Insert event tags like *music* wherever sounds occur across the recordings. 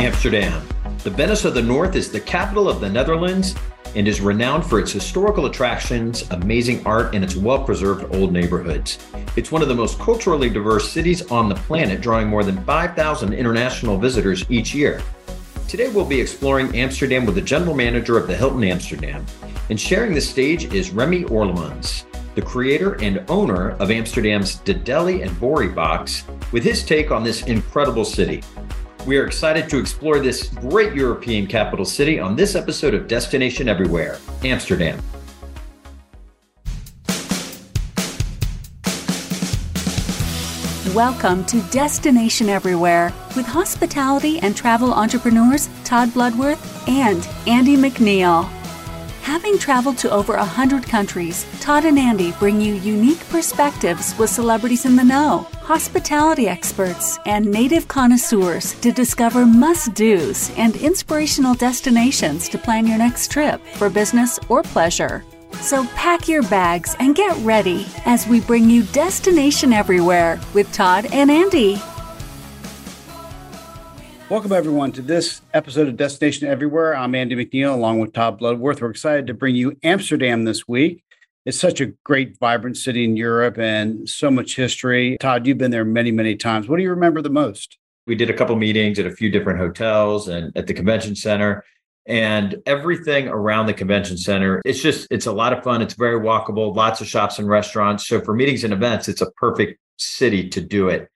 Amsterdam. The Venice of the North is the capital of the Netherlands and is renowned for its historical attractions, amazing art, and its well preserved old neighborhoods. It's one of the most culturally diverse cities on the planet, drawing more than 5,000 international visitors each year. Today, we'll be exploring Amsterdam with the general manager of the Hilton Amsterdam. And sharing the stage is Remy Orlemans, the creator and owner of Amsterdam's De Deli and Bori Box, with his take on this incredible city. We are excited to explore this great European capital city on this episode of Destination Everywhere, Amsterdam. Welcome to Destination Everywhere with hospitality and travel entrepreneurs Todd Bloodworth and Andy McNeil. Having traveled to over 100 countries, Todd and Andy bring you unique perspectives with celebrities in the know, hospitality experts, and native connoisseurs to discover must do's and inspirational destinations to plan your next trip for business or pleasure. So pack your bags and get ready as we bring you Destination Everywhere with Todd and Andy. Welcome, everyone, to this episode of Destination Everywhere. I'm Andy McNeil, along with Todd Bloodworth. We're excited to bring you Amsterdam this week. It's such a great, vibrant city in Europe and so much history. Todd, you've been there many, many times. What do you remember the most? We did a couple meetings at a few different hotels and at the convention center and everything around the convention center it's just it's a lot of fun it's very walkable lots of shops and restaurants so for meetings and events it's a perfect city to do it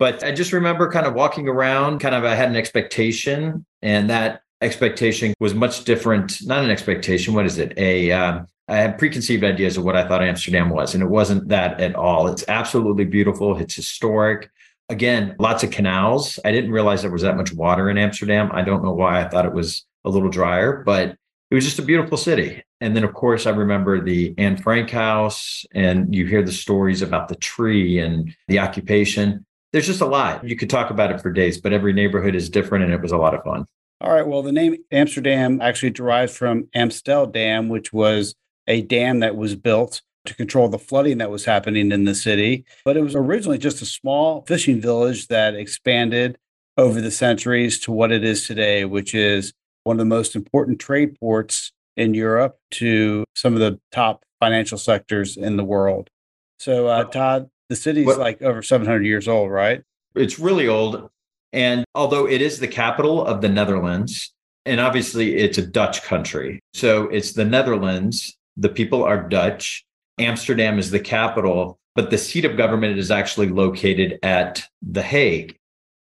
but I just remember kind of walking around, kind of I had an expectation, and that expectation was much different. Not an expectation. What is it? A um, I had preconceived ideas of what I thought Amsterdam was, and it wasn't that at all. It's absolutely beautiful. It's historic. Again, lots of canals. I didn't realize there was that much water in Amsterdam. I don't know why I thought it was a little drier, but it was just a beautiful city. And then, of course, I remember the Anne Frank house, and you hear the stories about the tree and the occupation there's just a lot. You could talk about it for days, but every neighborhood is different and it was a lot of fun. All right. Well, the name Amsterdam actually derives from Amstel Dam, which was a dam that was built to control the flooding that was happening in the city. But it was originally just a small fishing village that expanded over the centuries to what it is today, which is one of the most important trade ports in Europe to some of the top financial sectors in the world. So, uh, Todd, the city's what, like over 700 years old, right? It's really old. And although it is the capital of the Netherlands, and obviously it's a Dutch country. So it's the Netherlands. The people are Dutch. Amsterdam is the capital, but the seat of government is actually located at The Hague.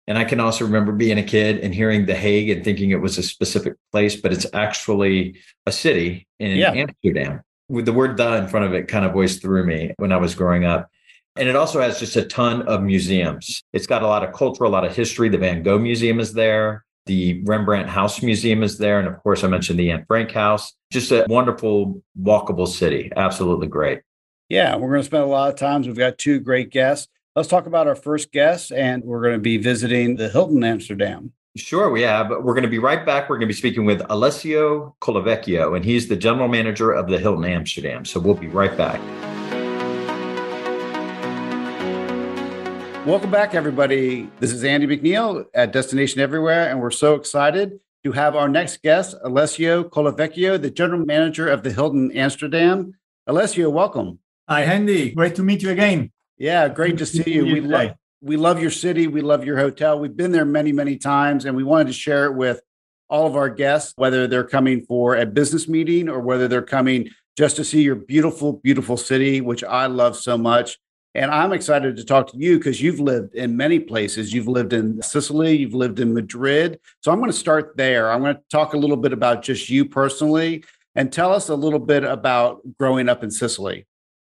And I can also remember being a kid and hearing The Hague and thinking it was a specific place, but it's actually a city in yeah. Amsterdam. With the word the in front of it kind of always threw me when I was growing up. And it also has just a ton of museums. It's got a lot of culture, a lot of history. The Van Gogh Museum is there. The Rembrandt House Museum is there. And of course, I mentioned the Anne Frank House. Just a wonderful, walkable city. Absolutely great. Yeah, we're going to spend a lot of times. We've got two great guests. Let's talk about our first guest, and we're going to be visiting the Hilton Amsterdam. Sure, we have. We're going to be right back. We're going to be speaking with Alessio Colavecchio, and he's the general manager of the Hilton Amsterdam. So we'll be right back. Welcome back, everybody. This is Andy McNeil at Destination Everywhere, and we're so excited to have our next guest, Alessio Colavecchio, the general manager of the Hilton Amsterdam. Alessio, welcome. Hi, Andy. Great to meet you again. Yeah, great to see you. We love we love your city. We love your hotel. We've been there many, many times, and we wanted to share it with all of our guests, whether they're coming for a business meeting or whether they're coming just to see your beautiful, beautiful city, which I love so much. And I'm excited to talk to you because you've lived in many places. You've lived in Sicily, you've lived in Madrid. So I'm going to start there. I'm going to talk a little bit about just you personally and tell us a little bit about growing up in Sicily.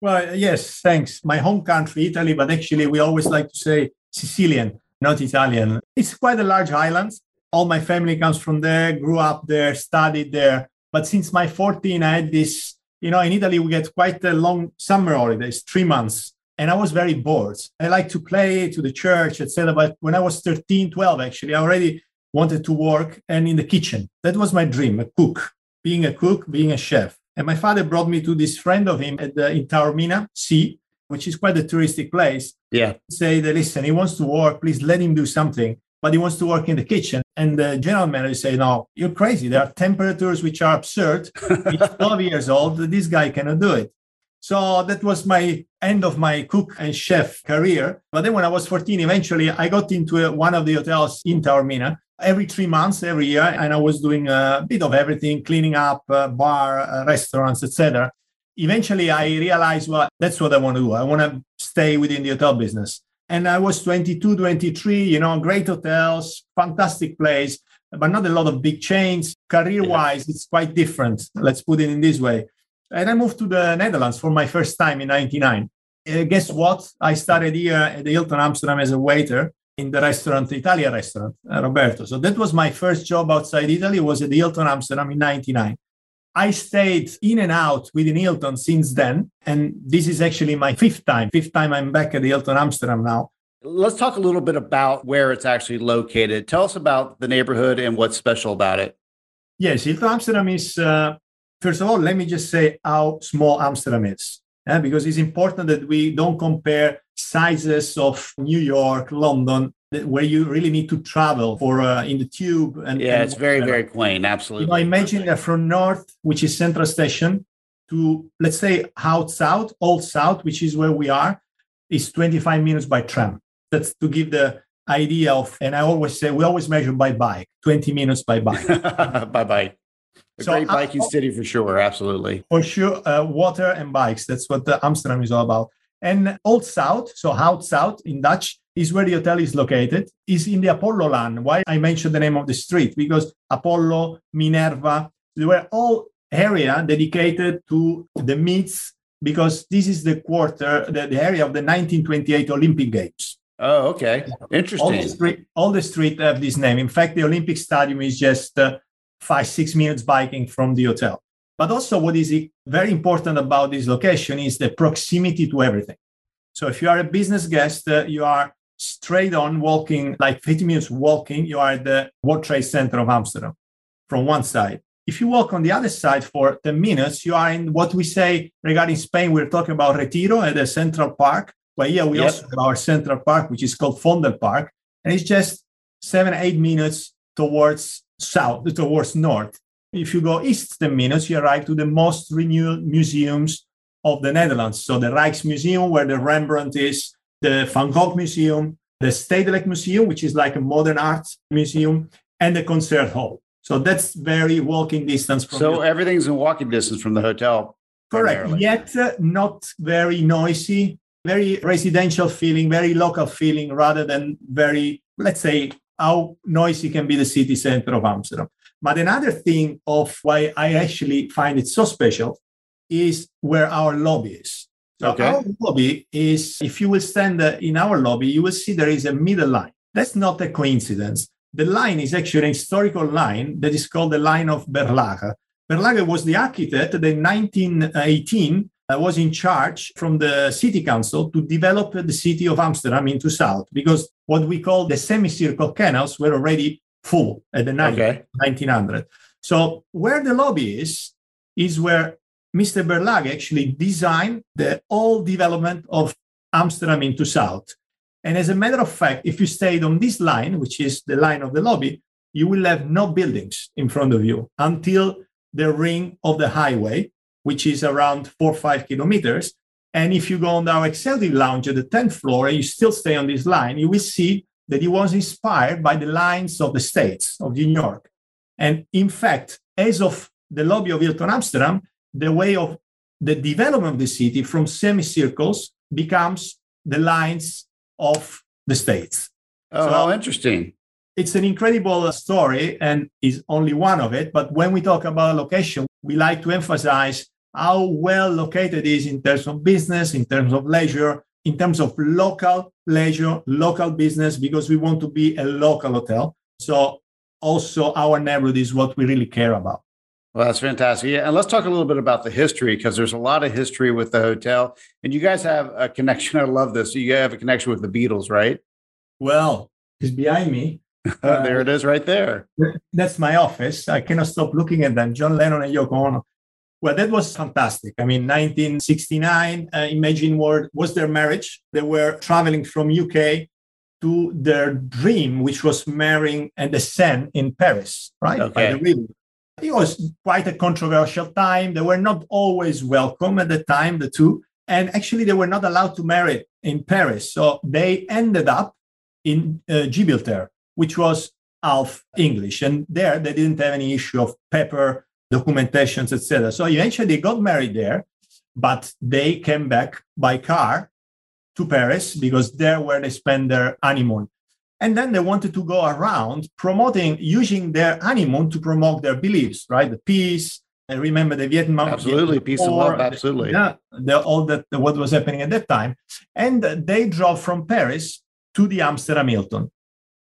Well, yes, thanks. My home country, Italy, but actually we always like to say Sicilian, not Italian. It's quite a large island. All my family comes from there, grew up there, studied there. But since my 14, I had this, you know, in Italy, we get quite a long summer holidays, three months and I was very bored. I like to play to the church, etc. But when I was 13, 12, actually, I already wanted to work and in the kitchen. That was my dream, a cook, being a cook, being a chef. And my father brought me to this friend of him at the, in Taormina Sea, which is quite a touristic place. Yeah. Say that, listen, he wants to work, please let him do something. but he wants to work in the kitchen. And the general manager say, no, you're crazy. There are temperatures which are absurd. He's *laughs* 12 years old. This guy cannot do it. So that was my end of my cook and chef career. But then when I was 14, eventually I got into one of the hotels in Taormina every three months, every year. And I was doing a bit of everything, cleaning up, uh, bar, uh, restaurants, etc. Eventually I realized, well, that's what I want to do. I want to stay within the hotel business. And I was 22, 23, you know, great hotels, fantastic place, but not a lot of big chains. Career wise, yeah. it's quite different. Let's put it in this way. And I moved to the Netherlands for my first time in 99. Uh, guess what? I started here at the Hilton Amsterdam as a waiter in the restaurant, Italia restaurant, uh, Roberto. So that was my first job outside Italy, was at the Hilton Amsterdam in 99. I stayed in and out within Hilton since then. And this is actually my fifth time, fifth time I'm back at the Hilton Amsterdam now. Let's talk a little bit about where it's actually located. Tell us about the neighborhood and what's special about it. Yes, Hilton Amsterdam is uh, first of all, let me just say how small Amsterdam is, yeah? because it's important that we don't compare sizes of New York, London, where you really need to travel for uh, in the tube. And yeah, and it's very very quaint. Absolutely. You know, imagine that from north, which is Central Station, to let's say out south, old south, which is where we are, is 25 minutes by tram. That's to give the idea of. And I always say we always measure by bike, 20 minutes by bike. *laughs* by bike. A so, great biking uh, city for sure. Absolutely. For sure. Uh, water and bikes. That's what Amsterdam is all about. And Old South, so Oud South in Dutch, is where the hotel is located, is in the Apollolaan. Why I mentioned the name of the street? Because Apollo, Minerva, they were all area dedicated to the meets because this is the quarter, the, the area of the 1928 Olympic Games. Oh, okay. Interesting. All the, street, all the street have this name. In fact, the Olympic Stadium is just uh, five, six minutes biking from the hotel. But also, what is very important about this location is the proximity to everything. So, if you are a business guest, uh, you are straight on walking, like 50 minutes walking, you are at the World Trade Center of Amsterdam from one side. If you walk on the other side for 10 minutes, you are in what we say regarding Spain, we're talking about Retiro at the Central Park. But here we yep. also have our Central Park, which is called Vondel Park. And it's just seven, eight minutes towards south, towards north. If you go east 10 minutes, you arrive to the most renewed museums of the Netherlands. So the Rijksmuseum, where the Rembrandt is, the Van Gogh Museum, the Stedelijk Museum, which is like a modern art museum, and the concert hall. So that's very walking distance from. So everything's in walking distance from the hotel. Correct. Primarily. Yet uh, not very noisy, very residential feeling, very local feeling, rather than very, let's say, how noisy can be the city center of Amsterdam. But another thing of why I actually find it so special is where our lobby is. So okay. our lobby is, if you will stand in our lobby, you will see there is a middle line. That's not a coincidence. The line is actually an historical line that is called the line of Berlage. Berlage was the architect that in 1918 uh, was in charge from the city council to develop the city of Amsterdam into south because what we call the semicircle canals were already full at the okay. 1900. So where the lobby is, is where Mr. Berlage actually designed the whole development of Amsterdam into south. And as a matter of fact, if you stayed on this line, which is the line of the lobby, you will have no buildings in front of you until the ring of the highway, which is around four or five kilometers. And if you go on our executive lounge at the 10th floor and you still stay on this line, you will see that it was inspired by the lines of the states of New York. And in fact, as of the lobby of Hilton Amsterdam, the way of the development of the city from semicircles becomes the lines of the states. Oh, so how interesting. It's an incredible uh, story and is only one of it. But when we talk about location, we like to emphasize how well located it is in terms of business, in terms of leisure, in terms of local leisure, local business, because we want to be a local hotel. So also our neighborhood is what we really care about. Well, that's fantastic. Yeah, and let's talk a little bit about the history because there's a lot of history with the hotel, and you guys have a connection. I love this. You have a connection with the Beatles, right? Well, it's behind me. *laughs* there it is, right there. That's my office. I cannot stop looking at them. John Lennon and Yoko Ono. Well, that was fantastic. I mean, 1969, uh, Imagine World was their marriage. They were traveling from UK to their dream, which was marrying and the Seine in Paris, right? Okay. By the river. It was quite a controversial time. They were not always welcome at the time, the two. And actually, they were not allowed to marry in Paris. So they ended up in uh, Gibraltar, which was half English. And there they didn't have any issue of paper, documentations, etc. So eventually they got married there, but they came back by car to Paris because there where they spend their honeymoon. And then they wanted to go around promoting, using their honeymoon to promote their beliefs, right? The peace. And remember the Vietnam. Absolutely, Vietnam peace and love. Absolutely. Yeah, the, all that what was happening at that time, and they drove from Paris to the Amsterdam Hilton.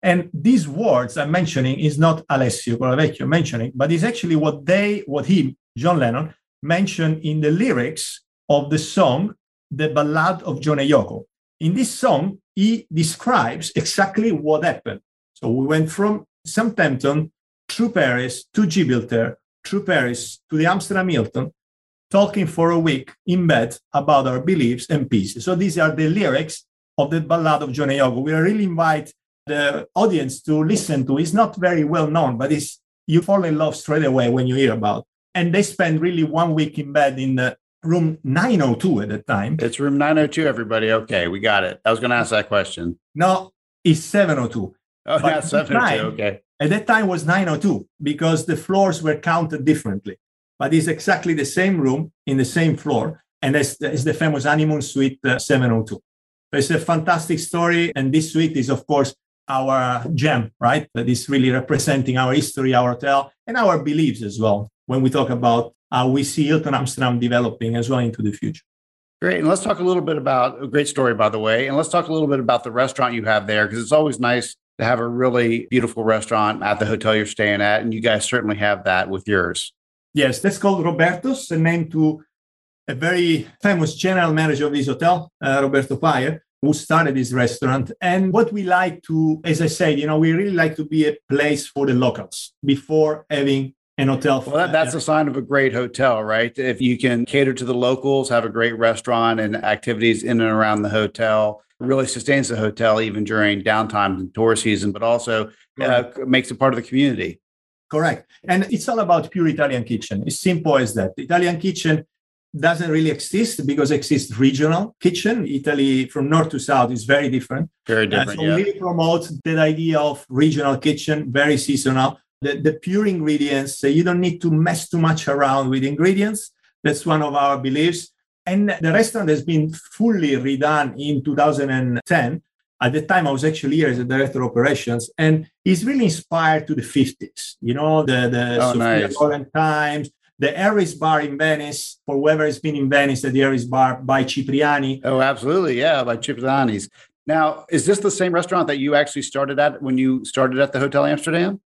And these words I'm mentioning is not Alessio Colavecchio mentioning, but it's actually what they, what he, John Lennon, mentioned in the lyrics of the song "The Ballad of John and Yoko." In this song, he describes exactly what happened. So we went from Southampton through Paris to Gibraltar, through Paris to the Amsterdam Hilton, talking for a week in bed about our beliefs and peace. So these are the lyrics of the Ballad of John and Yoko. We really invite the audience to listen to. is not very well known, but it's you fall in love straight away when you hear about. And they spend really one week in bed in the room 902 at the time. It's room 902, everybody. Okay, we got it. I was going to ask that question. No, it's 702. Oh, But yeah, at 702. time- Okay. At that time was 902 because the floors were counted differently. But it's exactly the same room in the same floor. And it's, it's the famous honeymoon suite uh, 702. It's a fantastic story. And this suite is, of course, our gem, right? That is really representing our history, our hotel, and our beliefs as well when we talk about how we see Hilton Amsterdam developing as well into the future. Great. And let's talk a little bit about a great story, by the way. And let's talk a little bit about the restaurant you have there, because it's always nice to have a really beautiful restaurant at the hotel you're staying at. And you guys certainly have that with yours. Yes, that's called Roberto's, a name to a very famous general manager of this hotel, uh, Roberto Payer, who started this restaurant. And what we like to, as I said, you know, we really like to be a place for the locals before having an hotel. Well, that, that's a sign of a great hotel, right? If you can cater to the locals, have a great restaurant and activities in and around the hotel, really sustains the hotel even during downtime and tour season, but also uh, makes it part of the community. Correct. And it's all about pure Italian kitchen. It's simple as that. Italian kitchen doesn't really exist because it exists regional kitchen. Italy from north to south is very different. Very Uh, different. so yeah. we promote that idea of regional kitchen, very seasonal. The, the pure ingredients, so you don't need to mess too much around with ingredients. That's one of our beliefs. And the restaurant has been fully redone in 2010. At the time, I was actually here as a director of operations, and it's really inspired to the 50s. You know, the, the Oh, Sophia nice. Times, the Harry's Bar in Venice, for whoever has been in Venice at the Harry's Bar by Cipriani. Oh, absolutely. Yeah, by Cipriani's. Now, is this the same restaurant that you actually started at when you started at the Hotel Amsterdam?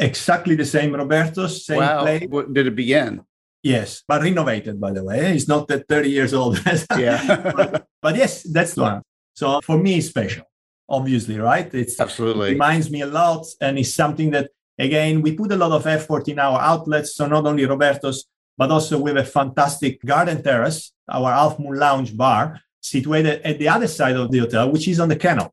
Exactly the same Roberto's, same wow. place. What, did it begin? Yes, but renovated, by the way. It's not that 30 years old. *laughs* Yeah. but, but yes, that's the one. So for me, it's special, obviously, right? It's, it absolutely. reminds me a lot. And it's something that, again, we put a lot of effort in our outlets. So not only Roberto's, but also have a fantastic garden terrace, our Half Moon Lounge bar, situated at the other side of the hotel, which is on the canal.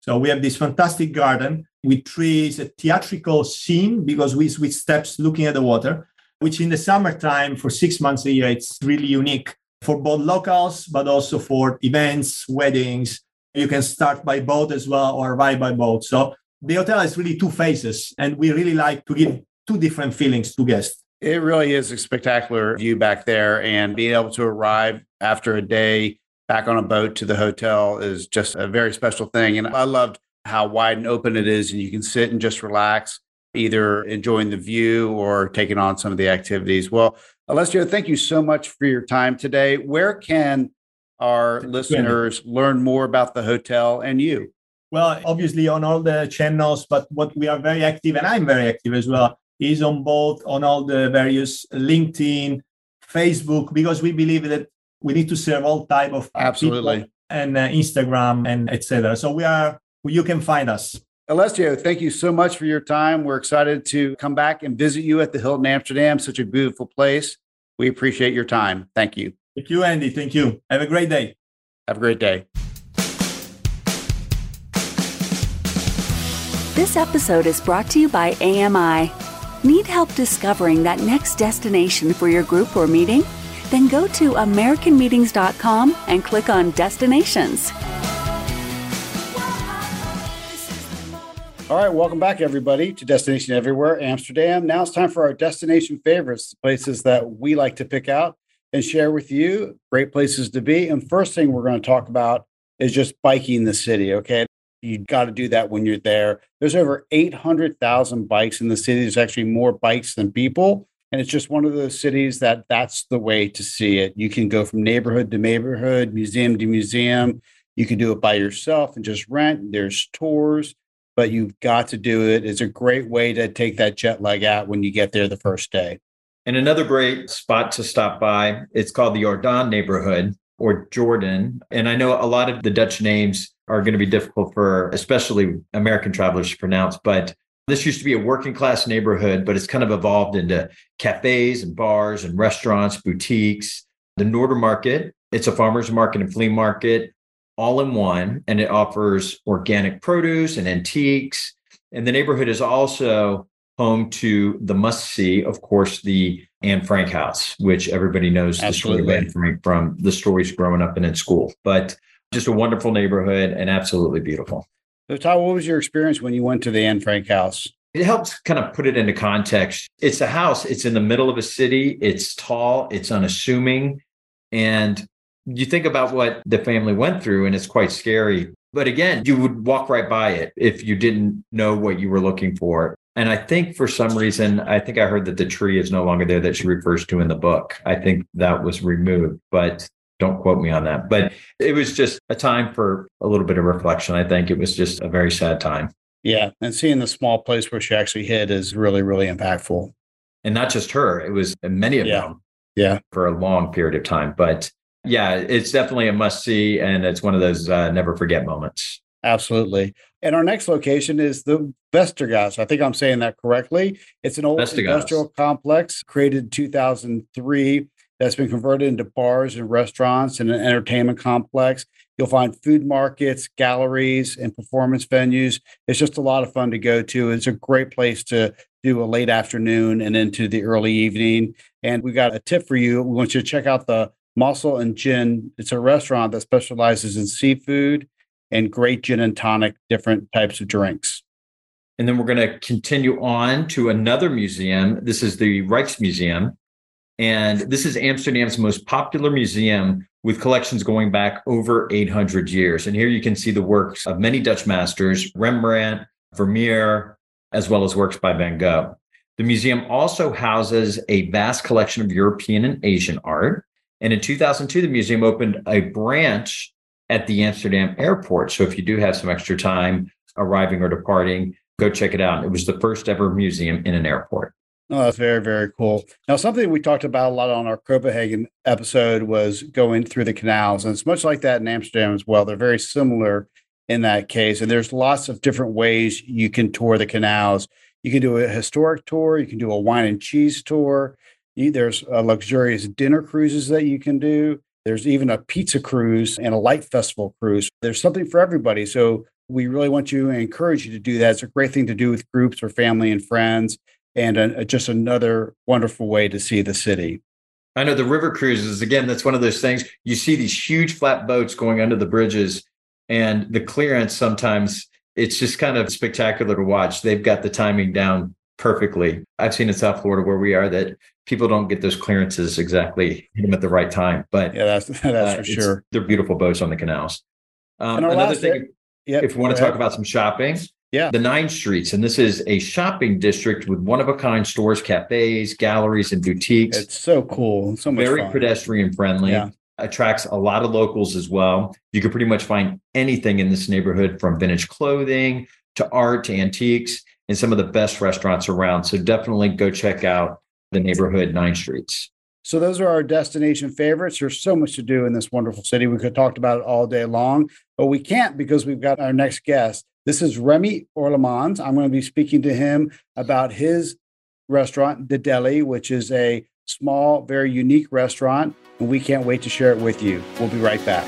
So we have this fantastic garden with trees, a theatrical scene because we switch steps looking at the water, which in the summertime for six months a year, it's really unique for both locals, but also for events, weddings. You can start by boat as well or ride by boat. So the hotel has really two phases, and we really like to give two different feelings to guests. It really is a spectacular view back there. And being able to arrive after a day back on a boat to the hotel is just a very special thing. And I loved how wide and open it is, and you can sit and just relax, either enjoying the view or taking on some of the activities. Well, Alessio, thank you so much for your time today. Where can our listeners learn more about the hotel and you? Well, obviously on all the channels, but what we are very active, and I'm very active as well, is on both on all the various LinkedIn, Facebook, because we believe that we need to serve all type of Absolutely. people and uh, Instagram and etc. So we are you can find us. Alessio, thank you so much for your time. We're excited to come back and visit you at the Hilton Amsterdam, such a beautiful place. We appreciate your time. Thank you. Thank you, Andy. Thank you. Have a great day. Have a great day. This episode is brought to you by AMI. Need help discovering that next destination for your group or meeting? Then go to AmericanMeetings.com and click on Destinations. All right, welcome back, everybody, to Destination Everywhere, Amsterdam. Now it's time for our destination favorites, places that we like to pick out and share with you. Great places to be. And first thing we're going to talk about is just biking the city. Okay. You got to do that when you're there. There's over 800,000 bikes in the city. There's actually more bikes than people. And it's just one of those cities that that's the way to see it. You can go from neighborhood to neighborhood, museum to museum. You can do it by yourself and just rent. There's tours, but you've got to do it. It's a great way to take that jet lag out when you get there the first day. And another great spot to stop by, it's called the Jordaan neighborhood or Jordan. And I know a lot of the Dutch names are going to be difficult for especially American travelers to pronounce, but this used to be a working class neighborhood, but it's kind of evolved into cafes and bars and restaurants, boutiques. The Noordermarkt. it's a farmer's market and flea market all in one, and it offers organic produce and antiques. And the neighborhood is also home to the must see, of course, the Anne Frank house, which everybody knows Absolutely. the story of Anne Frank from the stories growing up and in school. But just a wonderful neighborhood and absolutely beautiful. So, Todd, what was your experience when you went to the Anne Frank house? It helps kind of put it into context. It's a house, it's in the middle of a city, it's tall, it's unassuming. And you think about what the family went through, and it's quite scary. But again, you would walk right by it if you didn't know what you were looking for. And I think for some reason, I think I heard that the tree is no longer there that she refers to in the book. I think that was removed, but don't quote me on that. But it was just a time for a little bit of reflection. I think it was just a very sad time. Yeah. And seeing the small place where she actually hid is really, really impactful. And not just her, it was many of yeah. them. Yeah. For a long period of time. But yeah, it's definitely a must see. And it's one of those uh, never forget moments. Absolutely. And our next location is the Westergas. I think I'm saying that correctly. It's an old Westergas. industrial complex created in 2003 that's been converted into bars and restaurants and an entertainment complex. You'll find food markets, galleries, and performance venues. It's just a lot of fun to go to. It's a great place to do a late afternoon and into the early evening. And we got a tip for you. We want you to check out the Mossel and Gin. It's a restaurant that specializes in seafood and great gin and tonic, different types of drinks. And then we're going to continue on to another museum. This is the Rijksmuseum. And this is Amsterdam's most popular museum with collections going back over 800 years. And here you can see the works of many Dutch masters, Rembrandt, Vermeer, as well as works by Van Gogh. The museum also houses a vast collection of European and Asian art. And in 2002, the museum opened a branch at the Amsterdam airport. So if you do have some extra time arriving or departing, go check it out. It was the first ever museum in an airport. That's very, very cool. Now, something we talked about a lot on our Copenhagen episode was going through the canals. And it's much like that in Amsterdam as well. They're very similar in that case. And there's lots of different ways you can tour the canals. You can do a historic tour, you can do a wine and cheese tour. There's uh, luxurious dinner cruises that you can do. There's even a pizza cruise and a light festival cruise. There's something for everybody. So we really want and encourage you to do that. It's a great thing to do with groups or family and friends, and a, just another wonderful way to see the city. I know the river cruises, again, that's one of those things. You see these huge flat boats going under the bridges, and the clearance sometimes it's just kind of spectacular to watch. They've got the timing down perfectly. I've seen in South Florida where we are that people don't get those clearances exactly hit them at the right time. But yeah, that's *laughs* that's uh, for sure. They're beautiful boats on the canals. Um, another thing, yep, if we want to talk about some shopping, yeah, the Nine Streets, and this is a shopping district with one of a kind stores, cafes, galleries, and boutiques. It's so cool, so much very fun. pedestrian friendly. Yeah. Attracts a lot of locals as well. You can pretty much find anything in this neighborhood from vintage clothing to art to antiques and some of the best restaurants around. So definitely go check out the neighborhood Nine Streets. So those are our destination favorites. There's so much to do in this wonderful city. We could talk about it all day long, but we can't because we've got our next guest. This is Remy Orlemans. I'm going to be speaking to him about his restaurant, The Deli, which is a small, very unique restaurant, and we can't wait to share it with you. We'll be right back.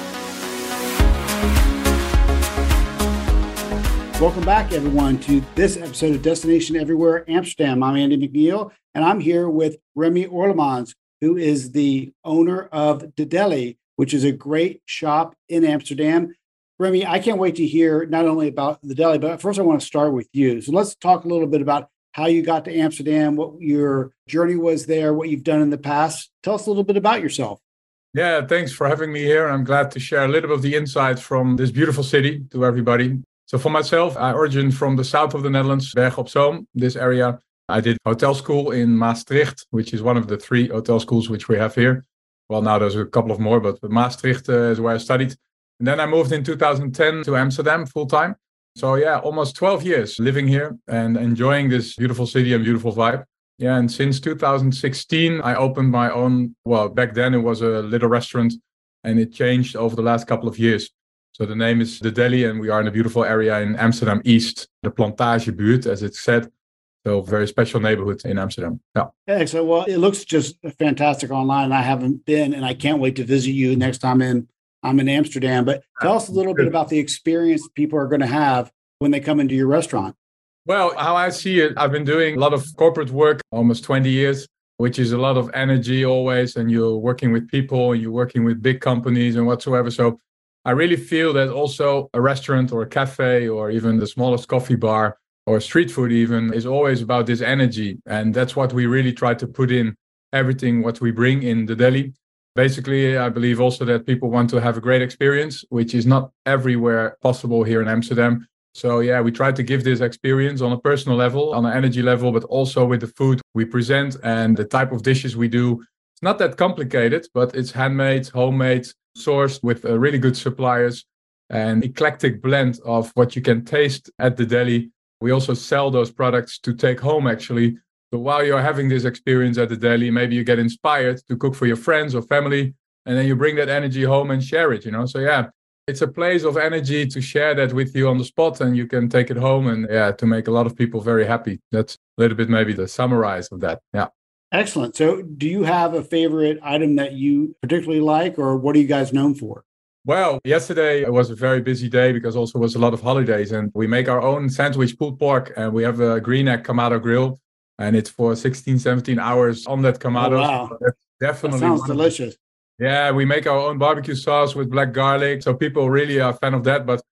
Welcome back, everyone, to this episode of Destination Everywhere Amsterdam. I'm Andy McNeil, and I'm here with Remy Orlemans, who is the owner of De Deli, which is a great shop in Amsterdam. Remy, I can't wait to hear not only about the deli, but first I want to start with you. So let's talk a little bit about how you got to Amsterdam, what your journey was there, what you've done in the past. Tell us a little bit about yourself. Yeah, thanks for having me here. I'm glad to share a little bit of the insights from this beautiful city to everybody. So for myself, I origin from the south of the Netherlands, Berg op Zoom, this area. I did hotel school in Maastricht, which is one of the three hotel schools which we have here. Well, now there's a couple of more, but Maastricht uh, is where I studied. And then I moved in 2010 to Amsterdam full time. So yeah, almost 12 years living here and enjoying this beautiful city and beautiful vibe. Yeah, and since 2016, I opened my own. Well, back then it was a little restaurant, and it changed over the last couple of years. So the name is The Deli, and we are in a beautiful area in Amsterdam East, the Plantagebuurt, as it's said. So very special neighborhood in Amsterdam. Yeah. Excellent. Well, it looks just fantastic online. I haven't been, and I can't wait to visit you next time in. I'm in Amsterdam. But tell us a little bit about the experience people are going to have when they come into your restaurant. Well, how I see it, I've been doing a lot of corporate work almost 20 years, which is a lot of energy always, and you're working with people, and you're working with big companies and whatsoever. So I really feel that also a restaurant or a cafe or even the smallest coffee bar or street food even is always about this energy. And that's what we really try to put in everything what we bring in the deli. Basically, I believe also that people want to have a great experience, which is not everywhere possible here in Amsterdam. So yeah, we try to give this experience on a personal level, on an energy level, but also with the food we present and the type of dishes we do. It's not that complicated, but it's handmade, homemade, sourced with uh, really good suppliers, an eclectic blend of what you can taste at the deli. We also sell those products to take home actually. So while you're having this experience at the deli, maybe you get inspired to cook for your friends or family, and then you bring that energy home and share it, you know? So yeah, it's a place of energy to share that with you on the spot and you can take it home and yeah, to make a lot of people very happy. That's a little bit maybe the summarize of that. Yeah. Excellent. So, do you have a favorite item that you particularly like, or what are you guys known for? Well, yesterday it was a very busy day because also was a lot of holidays, and we make our own sandwich pulled pork, and we have a green egg kamado grill, and it's for 16, 17 hours on that kamado. Oh, wow. So definitely that sounds delicious. Yeah, we make our own barbecue sauce with black garlic, so people really are a fan of that. But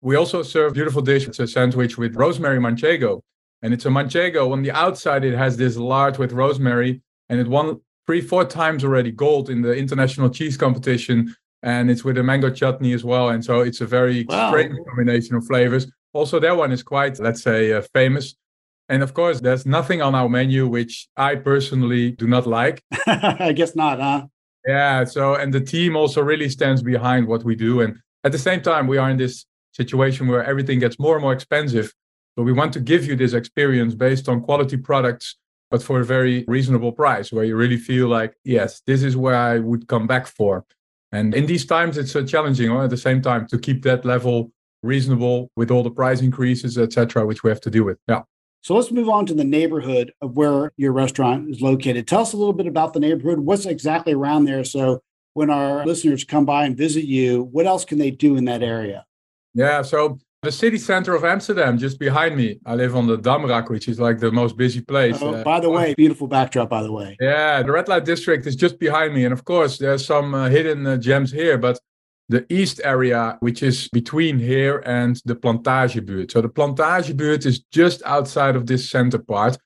we also serve beautiful dish. It's a sandwich with rosemary manchego. And it's a manchego. On the outside, it has this lard with rosemary, and it won three, four times already gold in the international cheese competition. And it's with a mango chutney as well. And so it's a very wow. strange combination of flavors. Also, that one is quite, let's say, uh, famous. And of course, there's nothing on our menu which I personally do not like. *laughs* I guess not, huh? Yeah. So, and the team also really stands behind what we do. And at the same time, we are in this situation where everything gets more and more expensive. So we want to give you this experience based on quality products, but for a very reasonable price, where you really feel like, yes, this is where I would come back for. And in these times, it's uh, challenging at the same time to keep that level reasonable with all the price increases, etc., which we have to deal with. Yeah. So let's move on to the neighborhood of where your restaurant is located. Tell us a little bit about the neighborhood. What's exactly around there? So when our listeners come by and visit you, what else can they do in that area? Yeah. So the city center of Amsterdam, just behind me. I live on the Damrak, which is like the most busy place. Oh, uh, by the way, beautiful backdrop, by the way. Yeah, the red light district is just behind me. And of course, there's some uh, hidden uh, gems here, but the east area, which is between here and the Plantagebuurt. So the Plantagebuurt is just outside of this center part.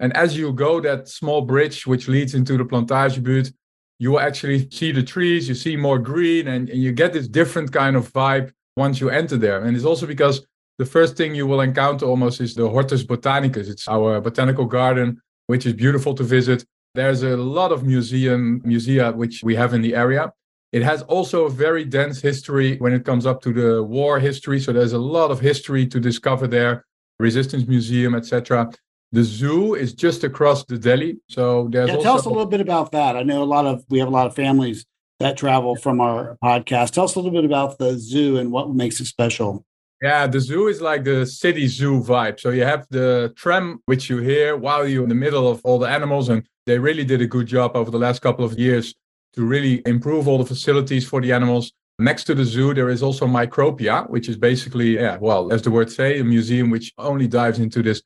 And as you go that small bridge, which leads into the Plantagebuurt, you will actually see the trees, you see more green, and, and you get this different kind of vibe once you enter there. And it's also because the first thing you will encounter almost is the Hortus Botanicus. It's our botanical garden, which is beautiful to visit. There's a lot of museum musea which we have in the area. It has also a very dense history when it comes up to the war history. So there's a lot of history to discover there. Resistance Museum, etc. The zoo is just across the Deli. So there's yeah, also... tell us a little bit about that. I know a lot of we have a lot of families that travel from our podcast. Tell us a little bit about the zoo and what makes it special. Yeah, the zoo is like the city zoo vibe. So you have the tram, which you hear while you're in the middle of all the animals. And they really did a good job over the last couple of years to really improve all the facilities for the animals. Next to the zoo, there is also Micropia, which is basically, yeah, well, as the word say, a museum which only dives into this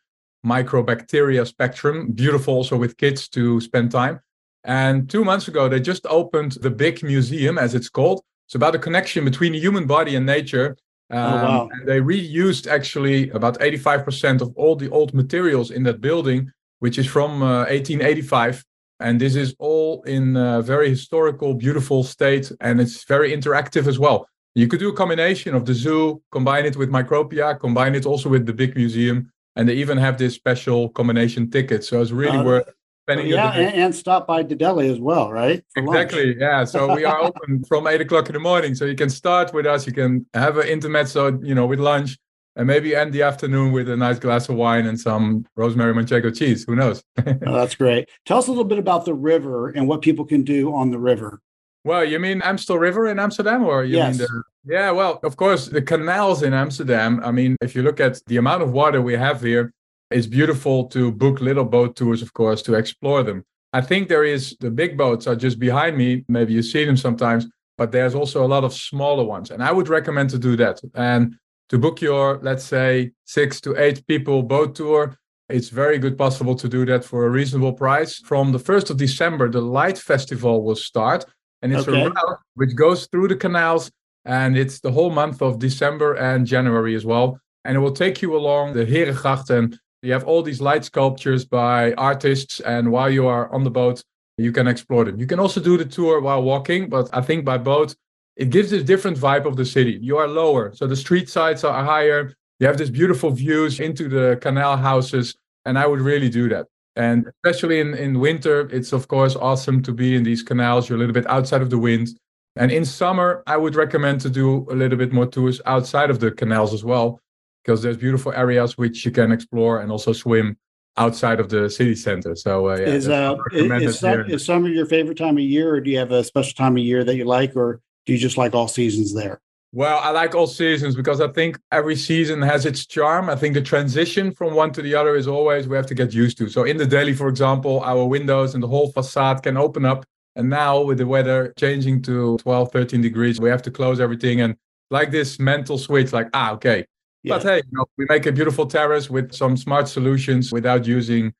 microbacteria spectrum. Beautiful also with kids to spend time. And two months ago, they just opened the big museum, as it's called. It's about the connection between the human body and nature. Um, oh, wow. And they reused actually about 85% of all the old materials in that building, which is from uh, 1885. And this is all in a very historical, beautiful state. And it's very interactive as well. You could do a combination of the zoo, combine it with Micropia, combine it also with the big museum. And they even have this special combination ticket. So it's really uh, worth spending. Yeah, and, and, stop by De Deli as well, right? For exactly. Lunch. Yeah. So we are *laughs* open from eight o'clock in the morning. So you can start with us. You can have an intermezzo, you know, with lunch and maybe end the afternoon with a nice glass of wine and some rosemary manchego cheese. Who knows? *laughs* oh, that's great. Tell us a little bit about the river and what people can do on the river. Well, you mean Amstel River in Amsterdam, or you yes. mean the? Yeah, well, of course, the canals in Amsterdam. I mean, if you look at the amount of water we have here, it's beautiful to book little boat tours, of course, to explore them. I think there is the big boats are just behind me. Maybe you see them sometimes, but there's also a lot of smaller ones, and I would recommend to do that. And to book your, let's say, six to eight people boat tour, it's very good possible to do that for a reasonable price. From the 1st of December, the Light Festival will start, and it's okay. a route which goes through the canals, and it's the whole month of December and January as well. And it will take you along the Herengracht, and you have all these light sculptures by artists, and while you are on the boat, you can explore them. You can also do the tour while walking, but I think by boat, it gives this different vibe of the city. You are lower, so the street sides are higher. You have this beautiful views into the canal houses, and I would really do that. And especially in, in winter, it's of course awesome to be in these canals. You're a little bit outside of the wind. And in summer, I would recommend to do a little bit more tours outside of the canals as well, because there's beautiful areas which you can explore and also swim outside of the city center. So uh, yeah, is, uh, is, some, is summer your favorite time of year, or do you have a special time of year that you like, or do you just like all seasons there? Well, I like all seasons because I think every season has its charm. I think the transition from one to the other is always we have to get used to. So in the Deli, for example, our windows and the whole facade can open up. And now with the weather changing to 12, 13 degrees, we have to close everything. And like this mental switch, like, ah, okay. Yeah. But hey, you know, we make a beautiful terrace with some smart solutions without using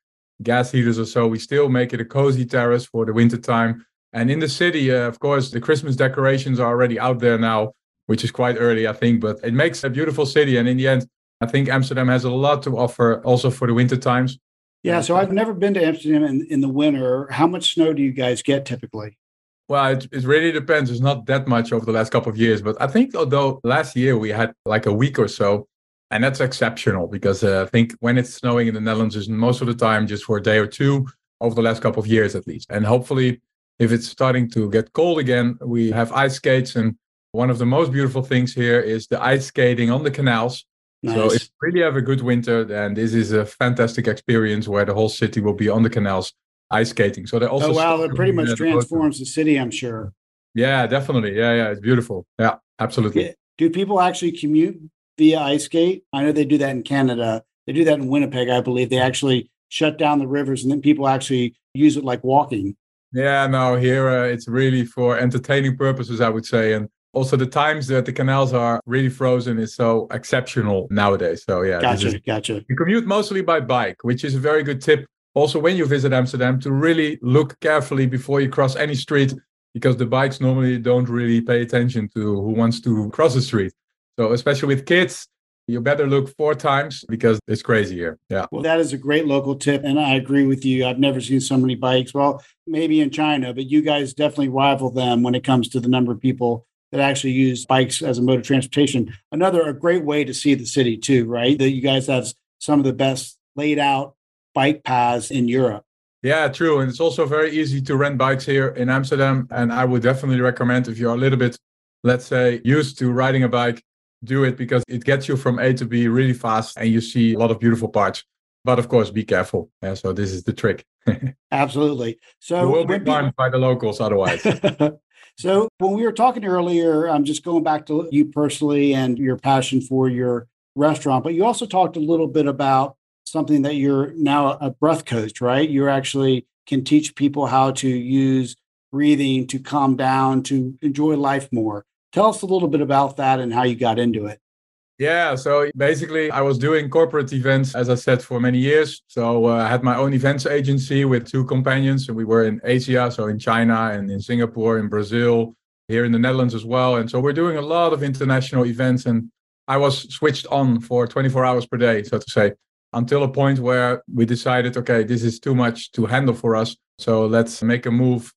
gas heaters or so. We still make it a cozy terrace for the winter time. And in the city, uh, of course, the Christmas decorations are already out there now, which is quite early, I think, but it makes a beautiful city. And in the end, I think Amsterdam has a lot to offer also for the winter times. Yeah, so I've never been to Amsterdam in, in the winter. How much snow do you guys get typically? Well, it, it really depends. It's not that much over the last couple of years, but I think although last year we had like a week or so, and that's exceptional because uh, I think when it's snowing in the Netherlands is most of the time just for a day or two over the last couple of years at least. And hopefully if it's starting to get cold again, we have ice skates. And one of the most beautiful things here is the ice skating on the canals. Nice. So if you really have a good winter, then this is a fantastic experience where the whole city will be on the canals ice skating. So they also oh wow, it pretty much transforms the city, I'm sure. Yeah, definitely. Yeah, yeah, it's beautiful. Yeah, absolutely. Do people actually commute via ice skate? I know they do that in Canada. They do that in Winnipeg, I believe. They actually shut down the rivers and then people actually use it like walking. Yeah, no, here uh, it's really for entertaining purposes, I would say. And also the times that the canals are really frozen is so exceptional nowadays. So yeah, gotcha, gotcha. You commute mostly by bike, which is a very good tip. Also, when you visit Amsterdam, to really look carefully before you cross any street, because the bikes normally don't really pay attention to who wants to cross the street. So especially with kids, you better look four times because it's crazy here. Yeah. Well, that is a great local tip. And I agree with you. I've never seen so many bikes. Well, maybe in China, but you guys definitely rival them when it comes to the number of people that actually use bikes as a mode of transportation. Another a great way to see the city too, right? That you guys have some of the best laid out bike paths in Europe. Yeah, true. And it's also very easy to rent bikes here in Amsterdam. And I would definitely recommend if you're a little bit, let's say, used to riding a bike, do it because it gets you from A to B really fast and you see a lot of beautiful parts. But of course, be careful. Yeah, so this is the trick. *laughs* Absolutely. So you will be fined by the locals otherwise. *laughs* so when we were talking earlier, I'm just going back to you personally and your passion for your restaurant, but you also talked a little bit about something that you're now a breath coach, right? You actually can teach people how to use breathing to calm down, to enjoy life more. Tell us a little bit about that and how you got into it. Yeah, so basically, I was doing corporate events, as I said, for many years. So uh, I had my own events agency with two companions, and we were in Asia, so in China and in Singapore, in Brazil, here in the Netherlands as well. And so we're doing a lot of international events, and I was switched on for 24 hours per day, so to say, until a point where we decided, okay, this is too much to handle for us. So let's make a move.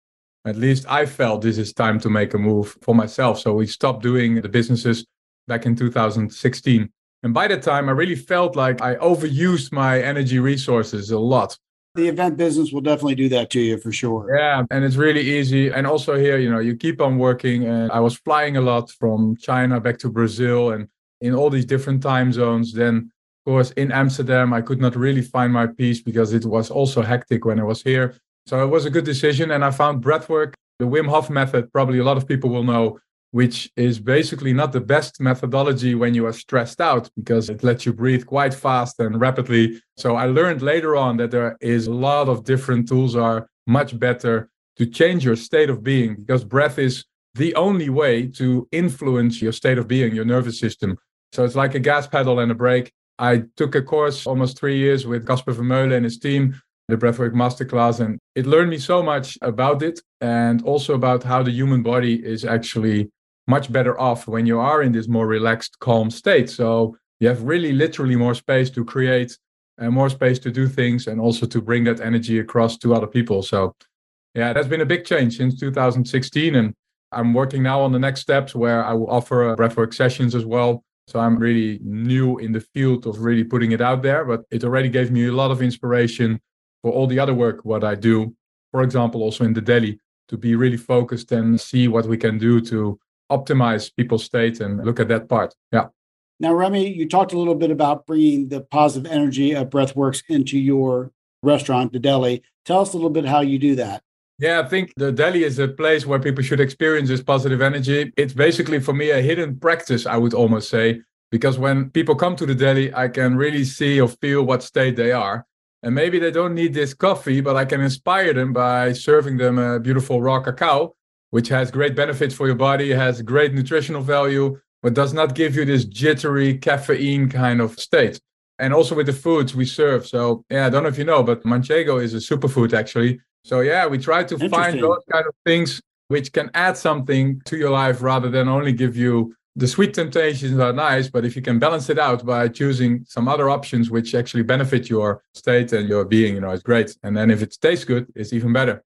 At least I felt this is time to make a move for myself. So we stopped doing the businesses back in 2016. And by that time, I really felt like I overused my energy resources a lot. The event business will definitely do that to you for sure. Yeah. And it's really easy. And also here, you know, you keep on working. And I was flying a lot from China back to Brazil and in all these different time zones. Then, of course, in Amsterdam, I could not really find my peace because it was also hectic when I was here. So it was a good decision. And I found breathwork, the Wim Hof method, probably a lot of people will know which is basically not the best methodology when you are stressed out because it lets you breathe quite fast and rapidly. So I learned later on that there is a lot of different tools are much better to change your state of being because breath is the only way to influence your state of being, your nervous system. So it's like a gas pedal and a brake. I took a course almost three years with Kasper van der Meulen and his team, the Breathwork Masterclass, and it learned me so much about it and also about how the human body is actually much better off when you are in this more relaxed, calm state. So you have really literally more space to create and more space to do things and also to bring that energy across to other people. So yeah, that's been a big change since 2016. And I'm working now on the next steps where I will offer uh, breathwork sessions as well. So I'm really new in the field of really putting it out there, but it already gave me a lot of inspiration for all the other work what I do. For example, also in the Deli to be really focused and see what we can do to optimize people's state and look at that part. Yeah. Now, Remy, you talked a little bit about bringing the positive energy of BreathWorks into your restaurant, the Deli. Tell us a little bit how you do that. Yeah, I think the Deli is a place where people should experience this positive energy. It's basically for me a hidden practice, I would almost say, because when people come to the Deli, I can really see or feel what state they are. And maybe they don't need this coffee, but I can inspire them by serving them a beautiful raw cacao which has great benefits for your body, has great nutritional value, but does not give you this jittery caffeine kind of state. And also with the foods we serve. So, yeah, I don't know if you know, but manchego is a superfood actually. So, yeah, we try to find those kind of things which can add something to your life rather than only give you the sweet temptations are nice, but if you can balance it out by choosing some other options which actually benefit your state and your being, you know, it's great. And then if it tastes good, it's even better.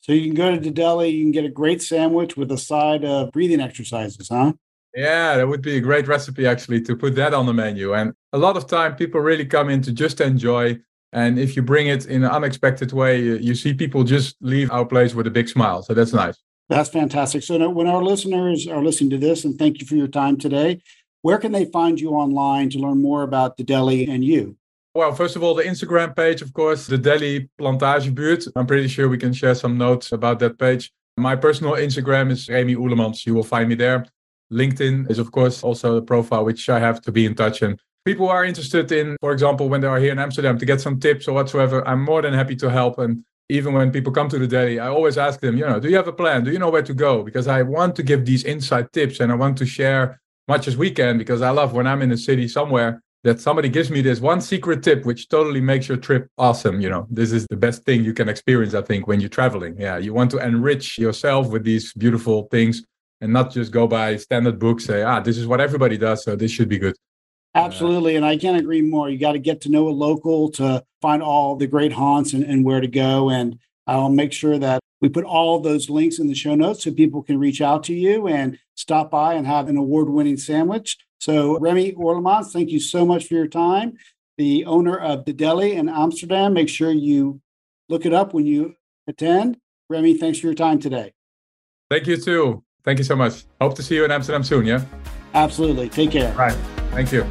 So you can go to the deli, you can get a great sandwich with a side of breathing exercises, huh? Yeah, that would be a great recipe actually to put that on the menu. And a lot of time people really come in to just enjoy. And if you bring it in an unexpected way, you see people just leave our place with a big smile. So that's nice. That's fantastic. So when our listeners are listening to this, and thank you for your time today, where can they find you online to learn more about the Deli and you? Well, first of all, the Instagram page, of course, the Deli Plantage Plantagebuurt. I'm pretty sure we can share some notes about that page. My personal Instagram is Remy Oelemans. You will find me there. LinkedIn is, of course, also the profile which I have to be in touch. And people are interested in, for example, when they are here in Amsterdam to get some tips or whatsoever, I'm more than happy to help. And even when people come to the Deli, I always ask them, you know, do you have a plan? Do you know where to go? Because I want to give these inside tips and I want to share much as we can because I love when I'm in a city somewhere that somebody gives me this one secret tip which totally makes your trip awesome you know this is the best thing you can experience i think when you're traveling yeah you want to enrich yourself with these beautiful things and not just go by standard books say ah this is what everybody does so this should be good absolutely and i can't agree more you got to get to know a local to find all the great haunts and, and where to go and i'll make sure that we put all those links in the show notes so people can reach out to you and stop by and have an award-winning sandwich so, Remy Oelemans, thank you so much for your time. The owner of the deli in Amsterdam. Make sure you look it up when you attend. Remy, thanks for your time today. Thank you too. Thank you so much. Hope to see you in Amsterdam soon. Yeah. Absolutely. Take care. Right. Thank you.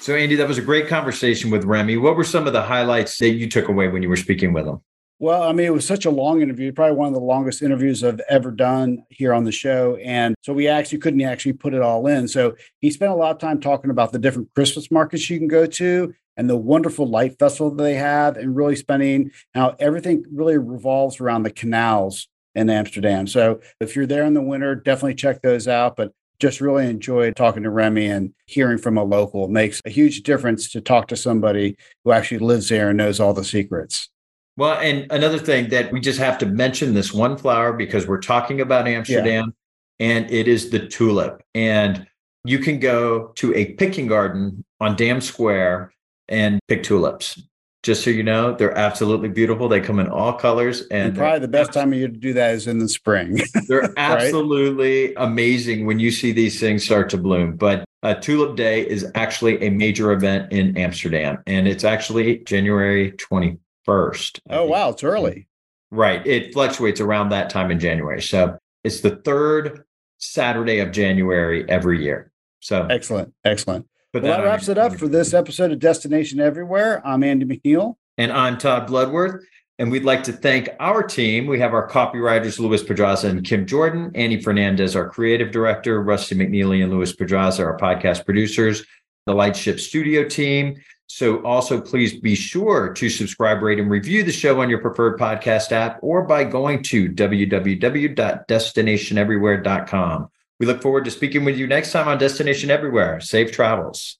So, Andy, that was a great conversation with Remy. What were some of the highlights that you took away when you were speaking with him? Well, I mean, it was such a long interview, probably one of the longest interviews I've ever done here on the show. And so we actually couldn't actually put it all in. So he spent a lot of time talking about the different Christmas markets you can go to and the wonderful light festival that they have, and really spending how everything really revolves around the canals in Amsterdam. So if you're there in the winter, definitely check those out. But just really enjoyed talking to Remy and hearing from a local. It makes a huge difference to talk to somebody who actually lives there and knows all the secrets. Well, and another thing that we just have to mention this one flower because we're talking about Amsterdam yeah. and it is the tulip. And you can go to a picking garden on Dam Square and pick tulips. Just so you know, they're absolutely beautiful. They come in all colors, and, and probably the best time of year to do that is in the spring. *laughs* they're absolutely right? amazing when you see these things start to bloom. But uh, Tulip Day is actually a major event in Amsterdam, and it's actually January twenty first. Oh wow, it's early. Right, it fluctuates around that time in January. So it's the third Saturday of January every year. So excellent, excellent. But well, that wraps it up for this episode of Destination Everywhere. I'm Andy McNeil. And I'm Todd Bloodworth. And we'd like to thank our team. We have our copywriters, Louis Pedraza and Kim Jordan, Annie Fernandez, our creative director, Rusty McNeely and Louis Pedraza, our podcast producers, the Lightship Studio team. So also please be sure to subscribe, rate, and review the show on your preferred podcast app or by going to www.destinationeverywhere.com. We look forward to speaking with you next time on Destination Everywhere. Safe travels.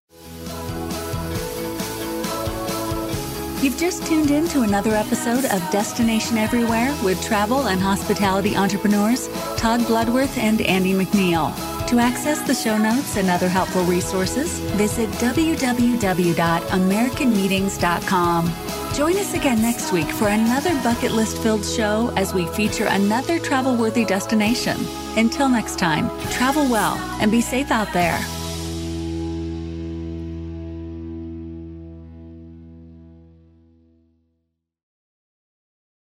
You've just tuned in to another episode of Destination Everywhere with travel and hospitality entrepreneurs Todd Bloodworth and Andy McNeil. To access the show notes and other helpful resources, visit www.americanmeetings.com. Join us again next week for another bucket list filled show as we feature another travel worthy destination. Until next time, travel well and be safe out there.